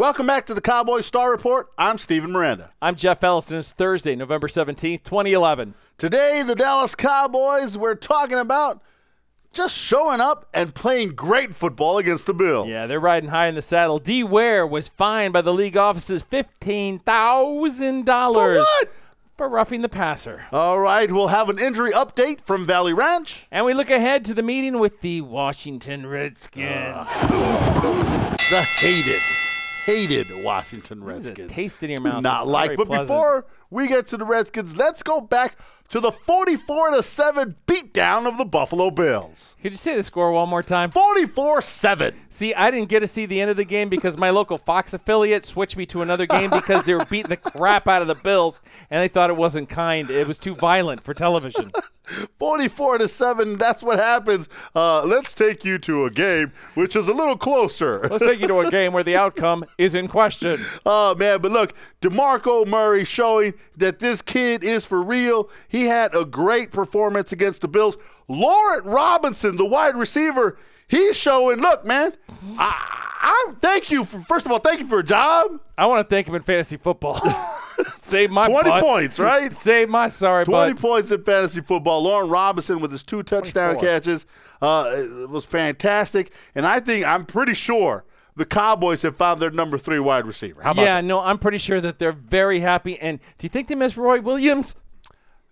Welcome back to the Cowboys Star Report. I'm Stephen Miranda. I'm Jeff Ellison. It's Thursday, November 17th, 2011. Today, the Dallas Cowboys, we're talking about just showing up and playing great football against the Bills. Yeah, they're riding high in the saddle. D. Ware was fined by the league offices $15,000 For what? for roughing the passer. All right, we'll have an injury update from Valley Ranch. And we look ahead to the meeting with the Washington Redskins. The hated, hated Washington Redskins. taste in your mouth. Not like, but pleasant. before we get to the Redskins, let's go back to the 44 to 7 beatdown of the Buffalo Bills. Could you say the score one more time? 44 7. See, I didn't get to see the end of the game because my local Fox affiliate switched me to another game because they were beating the crap out of the Bills and they thought it wasn't kind. It was too violent for television. 44 to 7. That's what happens. Uh, let's take you to a game which is a little closer. Let's take you to a game where the outcome is in question. Oh man, but look, DeMarco Murray showing that this kid is for real. He had a great performance against the Bills. Laurent Robinson, the wide receiver, he's showing. Look, man, I, I thank you for first of all, thank you for a job. I want to thank him in fantasy football. Save my Twenty butt. points, right? Save my sorry 20 butt. points in fantasy football. Laurent Robinson with his two touchdown 24. catches uh, was fantastic. And I think, I'm pretty sure the Cowboys have found their number three wide receiver. How about Yeah, that? no, I'm pretty sure that they're very happy. And do you think they miss Roy Williams?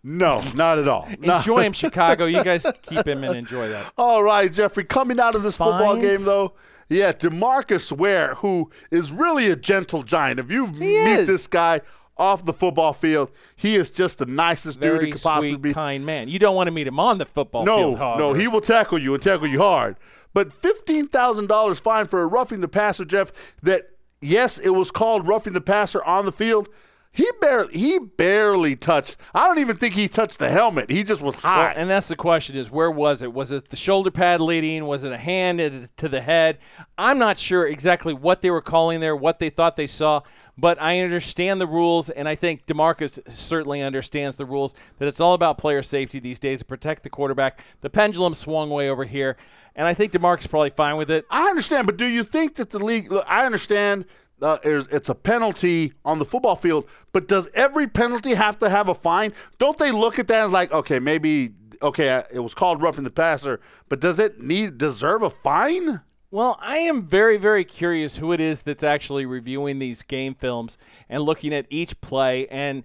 No, not at all. Enjoy him, Chicago. You guys keep him and enjoy that. All right, Jeffrey. Coming out of this football game, though, yeah, Demarcus Ware, who is really a gentle giant. If you meet is. this guy off the football field, he is just the nicest dude he Very could possibly sweet, be. kind man. You don't want to meet him on the football No, field. no, however. he will tackle you and tackle you hard. But fifteen thousand dollars fine for a roughing the passer, Jeff. That yes, it was called roughing the passer on the field. He barely, he barely touched. I don't even think he touched the helmet. He just was high. Well, and that's the question: is where was it? Was it the shoulder pad leading? Was it a hand to the head? I'm not sure exactly what they were calling there, what they thought they saw, but I understand the rules, and I think Demarcus certainly understands the rules. That it's all about player safety these days to protect the quarterback. The pendulum swung way over here, and I think Demarcus is probably fine with it. I understand, but do you think that the league? Look, I understand uh, it's a penalty on the football field, but does every penalty have to have a fine? Don't they look at that as like, okay, maybe okay, it was called roughing the passer, but does it need deserve a fine? Well, I am very, very curious who it is that's actually reviewing these game films and looking at each play. And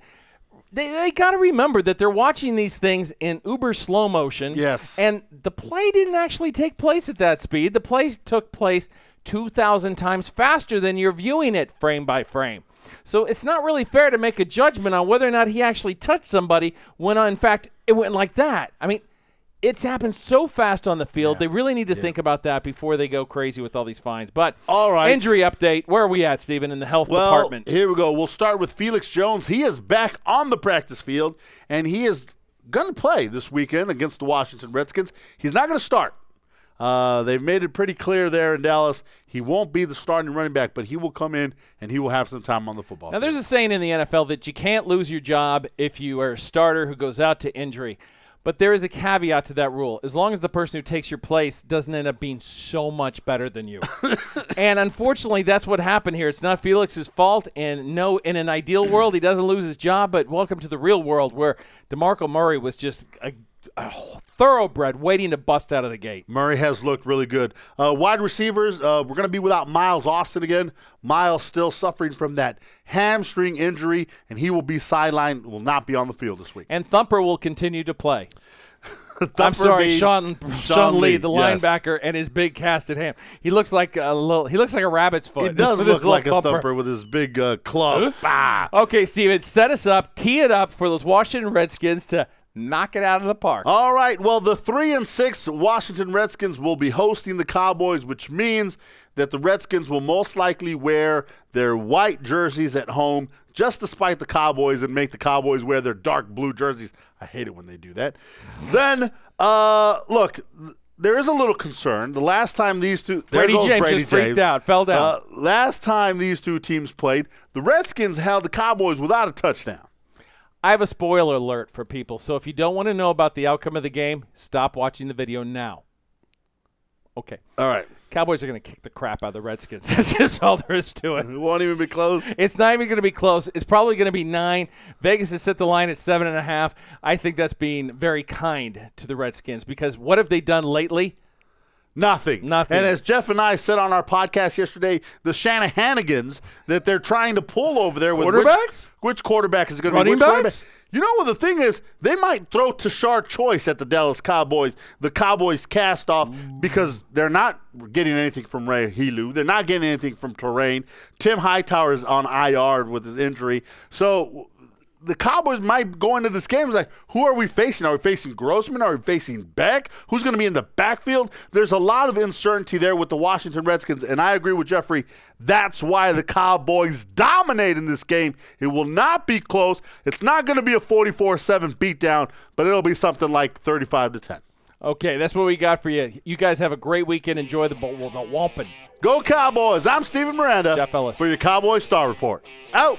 they, they got to remember that they're watching these things in uber slow motion. Yes. And the play didn't actually take place at that speed. The play took place 2,000 times faster than you're viewing it frame by frame. So it's not really fair to make a judgment on whether or not he actually touched somebody when, uh, in fact, it went like that. I mean, it's happened so fast on the field. They really need to think about that before they go crazy with all these fines. But All right. injury update. Where are we at, Stephen, in the health Well, department? here we go. We'll start with Felix Jones. He is back on the practice field, and he is going to play this weekend against the Washington Redskins. He's not going to start. Uh, they've made it pretty clear there in Dallas. He won't be the starting running back, but he will come in and he will have some time on the football. Now, field. there's a saying in the NFL that you can't lose your job if you are a starter who goes out to injury. But there is a caveat to that rule. As long as the person who takes your place doesn't end up being so much better than you. and unfortunately, that's what happened here. It's not Felix's fault. And no, in an ideal world, he doesn't lose his job. But welcome to the real world where DeMarco Murray was just a, a thoroughbred waiting to bust out of the gate. Murray has looked really good. Uh, wide receivers, uh, we're going to be without Miles Austin again. Miles still suffering from that hamstring injury, and he will be sidelined, will not be on the field this week. And Thumper will continue to play. I'm sorry, being Sean, Sean Sean Lee, Lee, the yes. linebacker, and his big casted ham. He looks like a little. He looks like a rabbit's foot. It does look like a thumper. with his big uh, club. Bah. Okay, Steven, set us up, tee it up for those Washington Redskins to knock it out of the park. All right. Well, the three and six Washington Redskins will be hosting the Cowboys, which means that the Redskins will most likely wear their white jerseys at home, just despite the Cowboys, and make the Cowboys wear their dark blue jerseys. I hate it when they do that. then, uh, look. th- There is a little concern. The last time these two, there Brady goes James Brady just freaked out, fell down. Uh, last time these two teams played, the Redskins held the Cowboys without a touchdown. I have a spoiler alert for people, so if you don't want to know about the outcome of the game, stop watching the video now. Okay. All right. Cowboys are going to kick the crap out of the Redskins. That's just all there is to it. It won't even be close. It's not even going to be close. It's probably going to be nine. Vegas has set the line at seven and a half. I think that's being very kind to the Redskins because what have they done lately? Nothing. Nothing. And as Jeff and I said on our podcast yesterday, the Shanahanigans that they're trying to pull over there with which- Quarterbacks? Which, quarterback is going to be which quarterback? You know what the thing is? They might throw Tashard Choice at the Dallas Cowboys, the Cowboys cast off, because they're not getting anything from Roy Helu. They're not getting anything from Torain. Tim Hightower is on IR with his injury. So the Cowboys might go into this game like, who are we facing? Are we facing Grossman? Are we facing Beck? Who's going to be in the backfield? There's a lot of uncertainty there with the Washington Redskins, and I agree with Jeffrey. That's why the Cowboys dominate in this game. It will not be close. It's not going to be a 44-7 beatdown, but it'll be something like 35 to 10. Okay, that's what we got for you. You guys have a great weekend. Enjoy the, the Wampin. Go Cowboys! I'm Steven Miranda Jeff Ellis. for your Cowboy Star Report. Out.